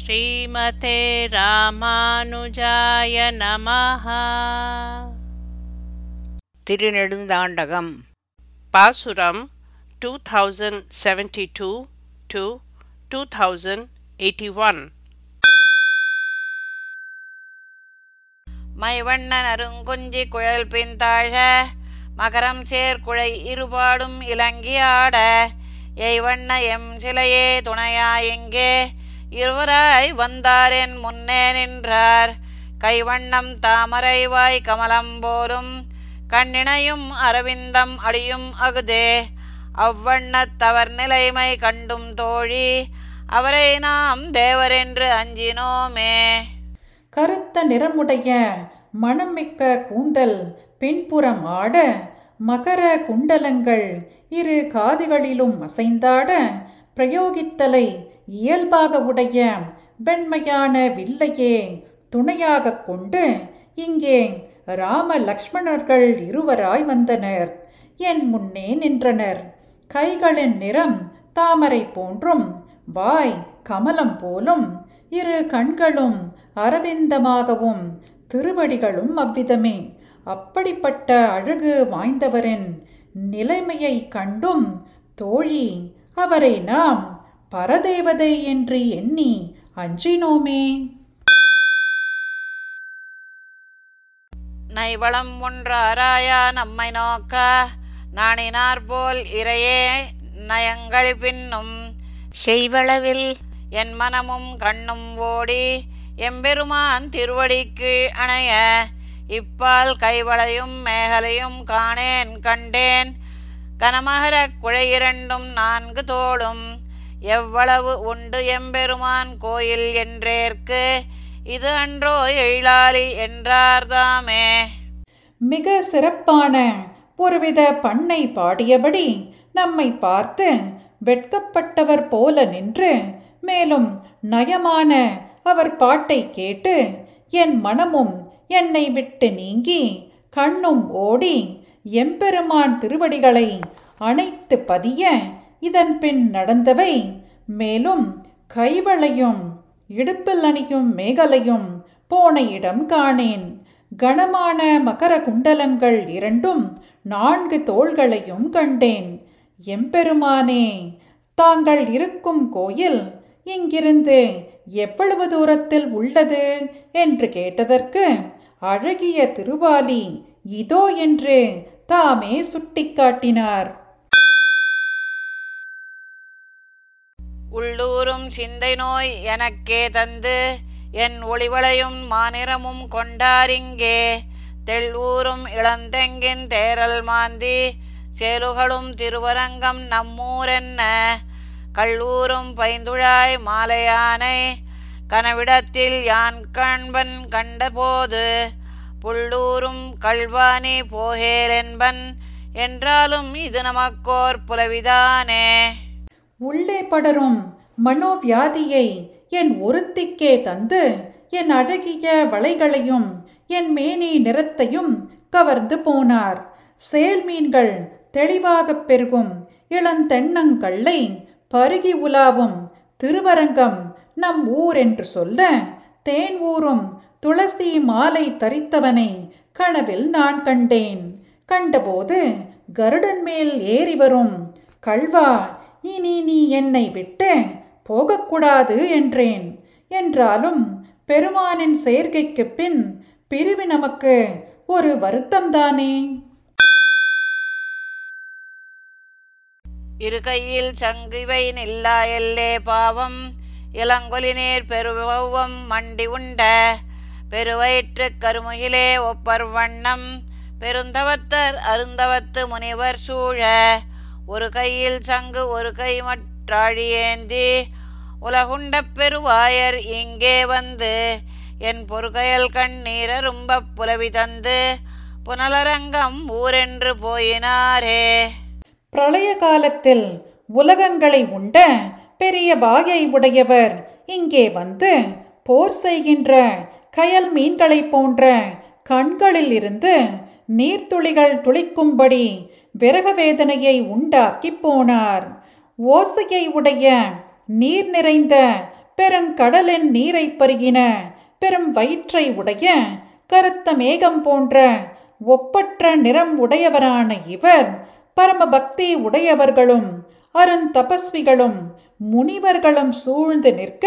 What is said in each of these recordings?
ஸ்ரீமதே ராமானுஜாய நமः திருநெடுந்தாண்டகம். பாசுரம் two thousand seventy two to two thousand eighty one மைவண்ணன் அருங்குஞ்சி குழல் பின்தாழ மகரம் சேர்குழை இருபாடும் இலங்கியாட எய்வண்ண எம் சிலையே துணையாயெங்கே இருவராய் வந்தாரென் முன்னே நின்றார். கைவண்ணம் தாமரைவாய் கமலம் போலும் கண்ணிணையும் அரவிந்தம் அடியும் அகுதே. அவ்வண்ணத் தவர் நிலைமை கண்டும் தோழி அவரை நாம் தேவரென்று அஞ்சினோமே. கருத்த நிறமுடைய மணமிக்க கூந்தல் பின்புறம் ஆட மகர குண்டலங்கள் இரு காதுகளிலும் அசைந்தாட பிரயோகித்தலை இயல்பாக உடைய வெண்மையான வில்லையே துணையாகக் கொண்டு இங்கே ராம லக்ஷ்மணர்கள் இருவராய் வந்தனர். என் முன்னே நின்றனர். கைகளின் நிறம் தாமரை போன்றும் வாய் கமலம் போலும் இரு கண்களும் அரவிந்தமாகவும் திருவடிகளும் அவ்விதமே. அப்படிப்பட்ட அழகு வாய்ந்தவரின் நிலைமையை கண்டும் தோழி அவரை நாம் பரதேவதை என்று எண்ணி அஞ்சினோமே. நைவளம் ஒன்றாராயா நம்மை நோக்க நாணினார் போல் இறையே நயங்கள் பின்னும். செய்வளவில் என் மனமும் கண்ணும் ஓடி எம்பெருமான் திருவடிக்கு அணைய இப்பால் கைவளையும் மேகலையும் காணேன் கண்டேன். கனமகர குழையிரண்டும் நான்கு தோளும். எவ்வளவு உண்டு எம்பெருமான் கோயில் என்றேற்கு? இது அன்றோ எழிலாளி என்றார்தாமே. மிக சிறப்பான ஒருவித பண்ணை பாடியபடி நம்மை பார்த்து வெட்கப்பட்டவர் போல நின்று மேலும் நயமான அவர் பாட்டை கேட்டு என் மனமும் என்னை விட்டு நீங்கி கண்ணும் ஓடி எம்பெருமான் திருவடிகளை அணைத்து பதிய இதன் பின் நடந்தவை மேலும் கைவளையும் இடுப்பில் அணியும் மேகலையும் போன இடம் காணேன். கனமான மகர குண்டலங்கள் இரண்டும் நான்கு தோள்களையும் கண்டேன். எம்பெருமானே தாங்கள் இருக்கும் கோயில் இங்கிருந்து எவ்வளவு தூரத்தில் உள்ளது? என்று கேட்டதற்கு அழகிய திருவாலி இதோ என்று தாமே சுட்டிக்காட்டினார். உள்ளூரும் சிந்தை நோய் எனக்கே தந்து என் ஒளிவளையும் மாநிறமும் கொண்டாரிங்கே. தெள்ளூரும் இளந்தெங்கின் தேரல் மாந்தி சேலுகளும் திருவரங்கம் நம்மூரென்ன. கல்லூரும் பைந்துழாய் மாலையானை கனவிடத்தில் யான் காண்பன் கண்டபோது புள்ளூரும் கல்வானி போகேலென்பன் என்றாலும் இது நமக்கோர் புலவிதானே. உள்ளே படரும் மனோவியாதியை என் ஒருத்திக்கே தந்து என் அழகிய வளைகளையும் என் மேனி நிறத்தையும் கவர்ந்து போனார். சேல் மீன்கள் தெளிவாகப் பெருகும் இளந்தென்னங்கள்ளை பருகி உலாவும் திருவரங்கம் நம் ஊர் என்று சொல்ல தேன் ஊரும் துளசி மாலை தரித்தவனை கனவில் நான் கண்டேன். கண்டபோது கருடன் மேல் ஏறி வரும் கல்வா இனி நீ என்னை விட்டு போகக்கூடாது என்றேன். என்றாலும் பெருமானின் சேர்க்கைக்குப் பின் பிரிவு நமக்கு ஒரு வருத்தம்தானே? இருக்கையில் சங்கிவை நில்லா எல்லே பாவம் இளங்கொலி நீர் பெருவம் மண்டி உண்ட பெருவயிற்று கருமுகிலே ஒப்பர் வண்ணம் பெருந்தவத்தர் அருந்தவத்து முனிவர் சூழ ஒரு கையில் சங்கு ஒரு கை மற்றாழியேந்தி உலகுண்ட பெருவாயர் இங்கே வந்து என் பொறுகையல் கண்ணீர ரொம்ப புலவி தந்து புனலரங்கம் ஊரென்று போயினாரே. பிரளய காலத்தில் உலகங்களை உண்ட பெரிய வாயை உடையவர் இங்கே வந்து போர் செய்கின்ற கயல் மீன்களைப் போன்ற கண்களில் இருந்து நீர்த்துளிகள் துளிக்கும்படி விரக வேதனையை உண்டாக்கி போனார். ஓசையை உடைய நீர் நிறைந்த பெருங்கடலின் நீரை பருகின பெரும் வயிற்றை உடைய கருத்த மேகம் போன்ற ஒப்பற்ற நிறம் உடையவரான இவர் பரம பக்தி உடையவர்களும் அருந்தபஸ்விகளும் முனிவர்களும் சூழ்ந்து நிற்க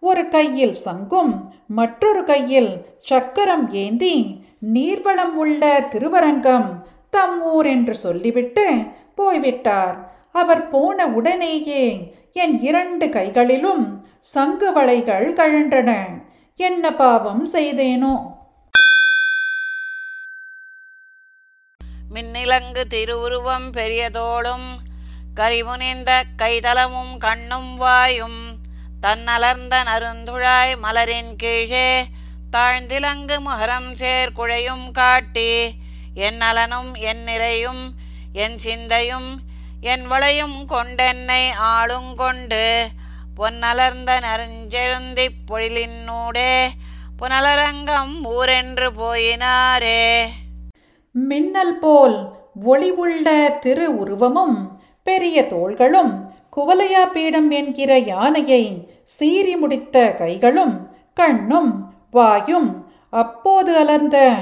ஒரு கையில் சங்கும் மற்றொரு கையில் சக்கரம் ஏந்தி நீர்வளம் உள்ள திருவரங்கம் தம் ஊர் என்று சொல்லிவிட்டு போய்விட்டார். அவர் போன உடனேயே என் இரண்டு கைகளிலும் சங்கு வளைகள் கழன்றன. என்ன பாவம் செய்தேனோ? மின்னிலங்கு திருவுருவம் பெரியதோளும் கரிமுனிந்த கைதளமும் கண்ணும் வாயும் தன்னலர்ந்த நருந்துழாய் மலரின் கீழே தாழ்ந்திலங்கு முகரம் சேர்குழையும் காட்டி என் நலனும் என் நிறையும் என் சிந்தையும் என் வளையும் கொண்டென்னை ஆளுங்கொண்டு பொன்னலர்ந்த நறுஞ்செருந்திப் பொழிலின்னூடே புனலரங்கம் ஊரென்று போயினாரே. மின்னல் போல் ஒளிவுள்ள திரு உருவமும் பெரிய தோள்களும் குவலையா பீடம் என்கிற யானையை சீறி முடித்த கைகளும் கண்ணும் வாயும் அப்போது அலர்ந்த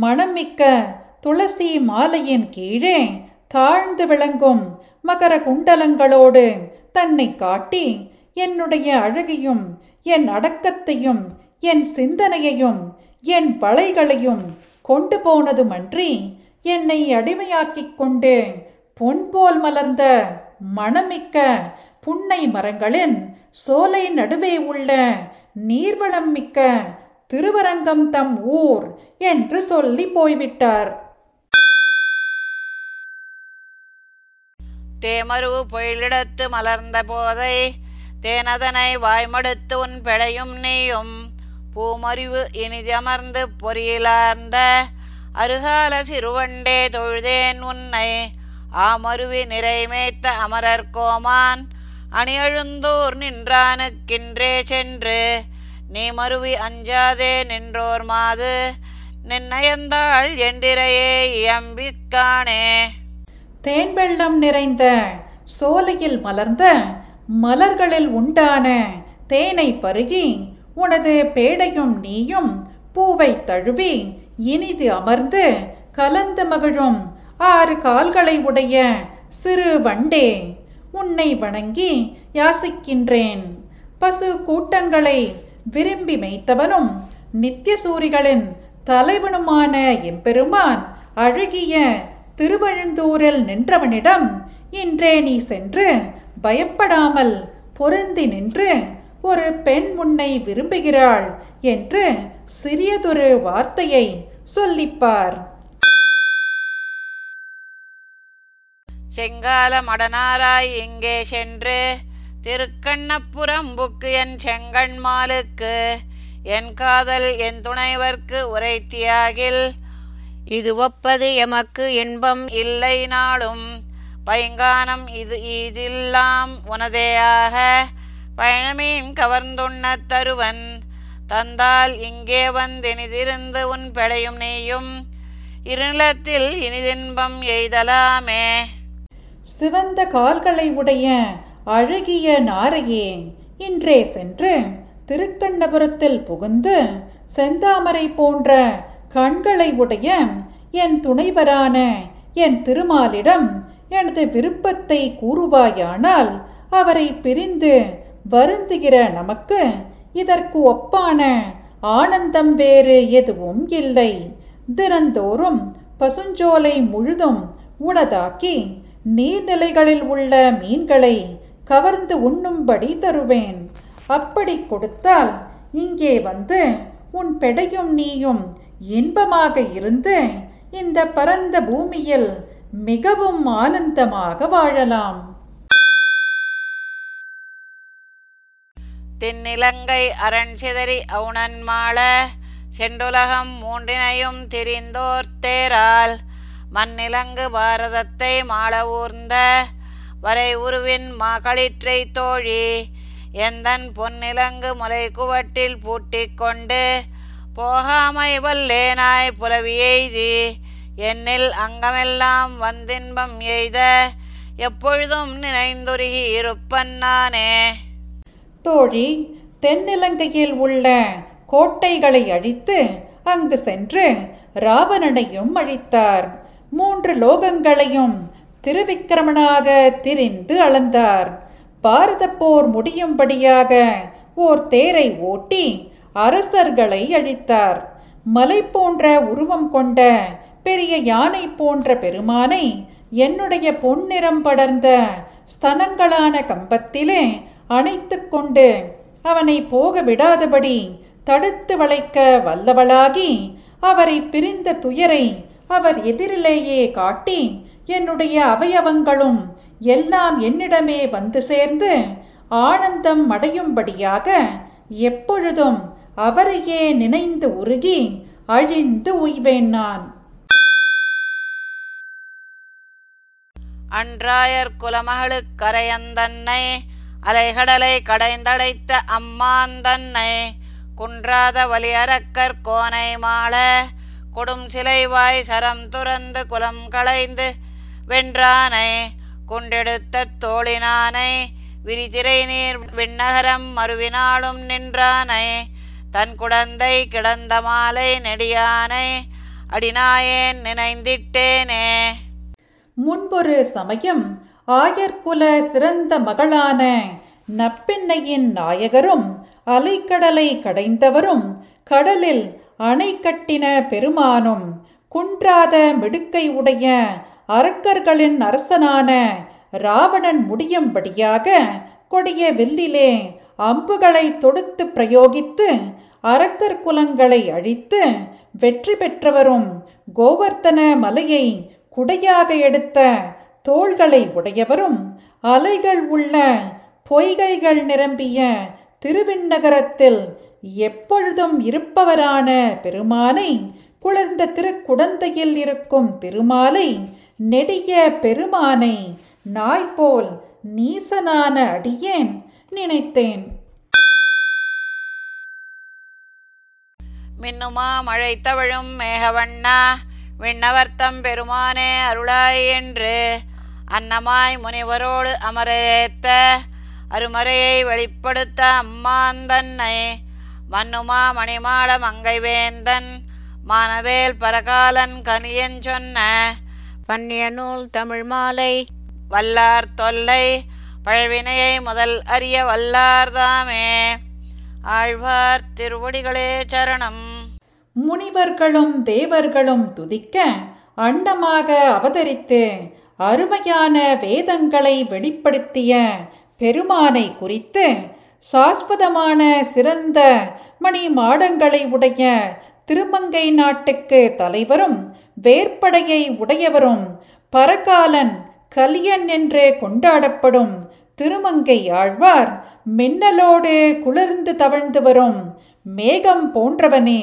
மணமிக்க துளசி மாலையின் கீழே தாழ்ந்து விளங்கும் மகர குண்டலங்களோடு தன்னை காட்டி என்னுடைய அழகையும் என் அடக்கத்தையும் என் சிந்தனையையும் என் வளைகளையும் கொண்டு போனதுமன்றி என்னை அடிமையாக்கிக் கொண்டு பொன் போல் மலர்ந்த மணமிக்க புன்னை மரங்களின் சோலை நடுவே உள்ள நீர்வளம் மிக்க திருவரங்கம் தம் ஊர் என்று சொல்லி போய்விட்டார். தேமருவு பொயிலிடத்து மலர்ந்த போதை தேனதனை வாய்மடுத்து உன் பிழையும் நீயும். பூமறிவு இனிதமர்ந்து பொறியிலார்ந்த அருகால சிறுவண்டே தொழுதேன் உன்னை. ஆமருவி நிறைமேத்த அமரர் கோமான் அணியழுந்தூர் நின்றானுக்கின்றே சென்று. நீ மருவி அஞ்சாதே நின்றோர் மாது நின்னயந்தாள் என்றிரையே இயம்பிக்கானே. தேன் வெள்ளம் நிறைந்த சோலையில் மலர்ந்த மலர்களில் உண்டான தேனை பருகி உனது பேடையும் நீயும் பூவை தழுவி இனிது அமர்ந்து கலந்து மகிழும் ஆறு கால்களை உடைய சிறு வண்டே உன்னை வணங்கி யாசிக்கின்றேன். பசு கூட்டங்களை விரும்பி மேய்த்தவனும் நித்தியசூரிகளின் தலைவனுமான எம்பெருமான் அழகிய திருவழுந்தூரில் நின்றவனிடம் இன்றே நீ சென்று பயப்படாமல் பொருந்தி நின்று ஒரு பெண் உன்னை விரும்புகிறாள் என்று சிறியதொரு வார்த்தையை சொல்லிப்பார். செங்கால மடனாராய் இங்கே சென்று? திருக்கண்ணப்புறம்புக்கு என் செங்கண்மாலுக்கு. என் காதல் என் துணைவர்க்கு உரைத்தியாகில் இது ஒப்பது எமக்கு இன்பம் இல்லை நாளும் பைங்கானம் இது இதில்லாம் உனதேயாக. பயணமீன் கவர்ந்துண்ண தருவன் தந்தால் இங்கே வந்தெனிதிருந்து உன் பெடையும் நீயும். இருநிலத்தில் இனிதின்பம் எய்தலாமே. சிவந்த கால்களை உடைய அழகிய நாரையே இன்றே சென்று திருக்கண்ணபுரத்தில் புகுந்து செந்தாமரை போன்ற கண்களை உடைய என் துணைவரான என் திருமாலிடம் எனது விருப்பத்தை கூறுவாயானால் அவரை பிரிந்து வருந்துகிற நமக்கு இதற்கு ஒப்பான ஆனந்தம் வேறு எதுவும் இல்லை. தினந்தோறும் பசுஞ்சோலை முழுதும் உனதாக்கி நீர்நிலைகளில் உள்ள மீன்களை கவர்ந்து உண்ணும்படி தருவேன். அப்படி கொடுத்தால் இங்கே வந்து உன் பெடையும் நீயும் இன்பமாக இருந்து இந்த பரந்த பூமியில் மிகவும் ஆனந்தமாக வாழலாம். தென்னிலங்கை அரண் சிதறி அவுணன் மாள செண்டுலகம் மூன்றினையும் திரிந்தோர் தேரால் மண்ணிலங்கு பாரதத்தை மாள ஊர்ந்த வரை உருவின் மகளிற்றை தோழி எந்தன் பொன்னிலங்கு முலை குவட்டில் பூட்டிக் கொண்டு போகாமை வல்லேனாய் புலவி எய்தி என்னில் அங்கமெல்லாம் வந்தின்பம் எய்த எப்பொழுதும் நினைந்துருகி இருப்பன் நானே. தோழி தென்னிலங்கையில் உள்ள கோட்டைகளை அழித்து அங்கு சென்று ராவணனையும் அழித்தார். மூன்று லோகங்களையும் திருவிக்கிரமனாக திரிந்து அளந்தார். பாரத போர் முடியும்படியாக ஓர் தேரை ஓட்டி அரசர்களை அழித்தார். மலை போன்ற உருவம் கொண்ட பெரிய யானை போன்ற பெருமானை என்னுடைய பொன்னிறம் படர்ந்த ஸ்தனங்களான கம்பத்திலே அணைத்து கொண்டு அவனை போக விடாதபடி தடுத்து வளைக்க வல்லவளாகி அவரை பிரிந்த துயரை அவர் எதிரிலேயே காட்டி என்னுடைய அவயவங்களும் எல்லாம் என்னிடமே வந்து சேர்ந்து ஆனந்தம் அடையும்படியாக எப்பொழுதும் அவரையே நினைந்து உருகி அழிந்து உய்வேன் நான். அன்றாயர் குலமகளுக் கரையந்தன்னை அலைகடலை கடைந்தடைத்த அம்மாந்தன்னை குன்றாத வலியரக்கர் கோனை மாள கொடும் சிலைவாய் சரம் துறந்து குலம் களைந்து வென்றானை குண்டெடுத்த தோழினானை விரிதிரை நீர் விண்ணகரம் மறுவினாலும் நின்றானை தன் குடந்தை கிடந்த மாலை நெடியானை அடிநாயேன் நினைந்திட்டேனே. முன்பொரு சமயம் ஆயர்குல சிறந்த மகளான நப்பெண்ணையின் நாயகரும் அலைக்கடலை கடைந்தவரும் கடலில் அணை கட்டின பெருமானும் குன்றாத மிடுக்கை உடைய அரக்கர்களின் அரசனான ராவணன் முடியும்படியாக கொடிய வில்லிலே அம்புகளை தொடுத்து பிரயோகித்து அரக்கர் குலங்களை அழித்து வெற்றி பெற்றவரும் கோவர்த்தன மலையை குடையாக எடுத்த தோள்களை உடையவரும் அலைகள் உள்ள பொய்கைகள் நிரம்பிய திருவிண்ணகரத்தில் எப்பொழுதும் இருப்பவரான பெருமானை குளிர்ந்த திருக்குடந்தையில் இருக்கும் திருமாலை நெடிய பெருமானை நாய்போல் நீசனான அடியேன் நினைத்தேன். மின்னுமா மழை தவழும் மேகவண்ணா? விண்ணவர்த்தம் பெருமானே அருளாய் என்று அன்னமாய் முனிவரோடு அமரேத்த அருமறையை வெளிப்படுத்த அம்மாந்தன்னை மன்னுமா மணிமாட மங்கை வேந்தன் மானவேல் பரகாலன் கனியன் சொன்ன பன்னிய நூல் தமிழ் மாலை வல்லார் தொல்லை பழவினையை முதல் அறிய வல்லார்தாமே ஆழ்வார் திருவடிகளே சரணம். முனிவர்களும் தேவர்களும் துதிக்க அன்னமாக அவதரித்து அருமையான வேதங்களை வெளிப்படுத்திய பெருமானை குறித்து சாஸ்வதமான சிறந்த மணி மாடங்களை உடைய திருமங்கை நாட்டுக்கு தலைவரும் வேற்படையை உடையவரும் பரகாலன் கலியன் என்று கொண்டாடப்படும் திருமங்கை ஆழ்வார் மின்னலோடு குளிர்ந்து தவழ்ந்து வரும் மேகம் போன்றவனே.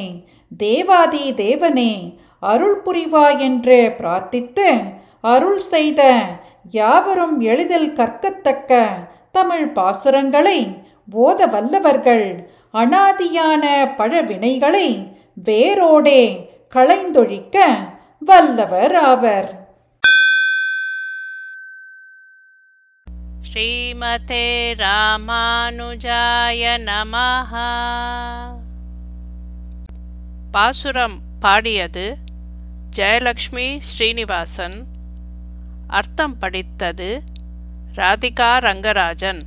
தேவாதி தேவனே அருள் புரிவாய் என்று பிரார்த்தித்து அருள் செய்த யாவரும் எளிதில் கற்கத்தக்க தமிழ் பாசுரங்களை போத வல்லவர்கள் அனாதியான பழவினைகளை வேரோடே களைந்தொழிக்க வல்லவர் ஆவர். ஸ்ரீமதே ராமானுஜாய நமஹா. பாசுரம் பாடியது ஜெயலக்ஷ்மி ஸ்ரீனிவாசன். அர்த்தம் படித்தது ராதிகா ரங்கராஜன்.